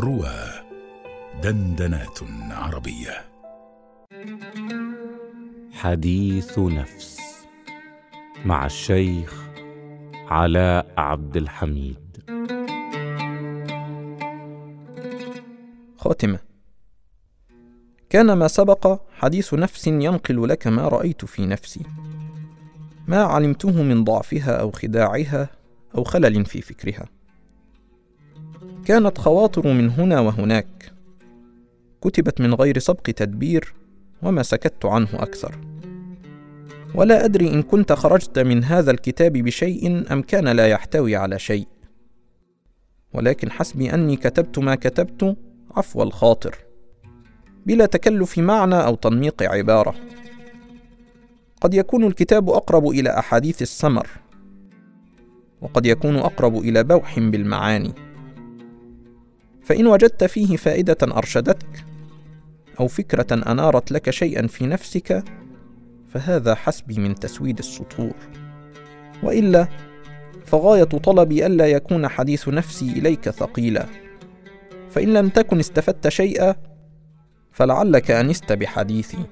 روى دندنات عربية. حديث نفس مع الشيخ علاء عبد الحميد. خاتمة. كان ما سبق حديث نفس ينقل لك ما رأيت في نفسي. ما علمته من ضعفها أو خداعها أو خلل في فكرها. كانت خواطر من هنا وهناك. كتبت من غير سبق تدبير وما سكت عنه أكثر. ولا أدري إن كنت خرجت من هذا الكتاب بشيء أم كان لا يحتوي على شيء. ولكن حسبي أني كتبت ما كتبت عفو الخاطر. بلا تكلف معنى أو تنميق عبارة. قد يكون الكتاب أقرب إلى أحاديث السمر. وقد يكون أقرب إلى بوح بالمعاني. فإن وجدت فيه فائدة أرشدتك أو فكرة أنارت لك شيئا في نفسك فهذا حسبي من تسويد السطور. وإلا فغاية طلبي ألا يكون حديث نفسي إليك ثقيلا. فإن لم تكن استفدت شيئا فلعلك أنست بحديثي.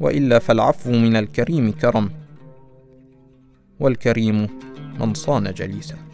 وإلا فالعفو من الكريم كرم والكريم من صان جليسه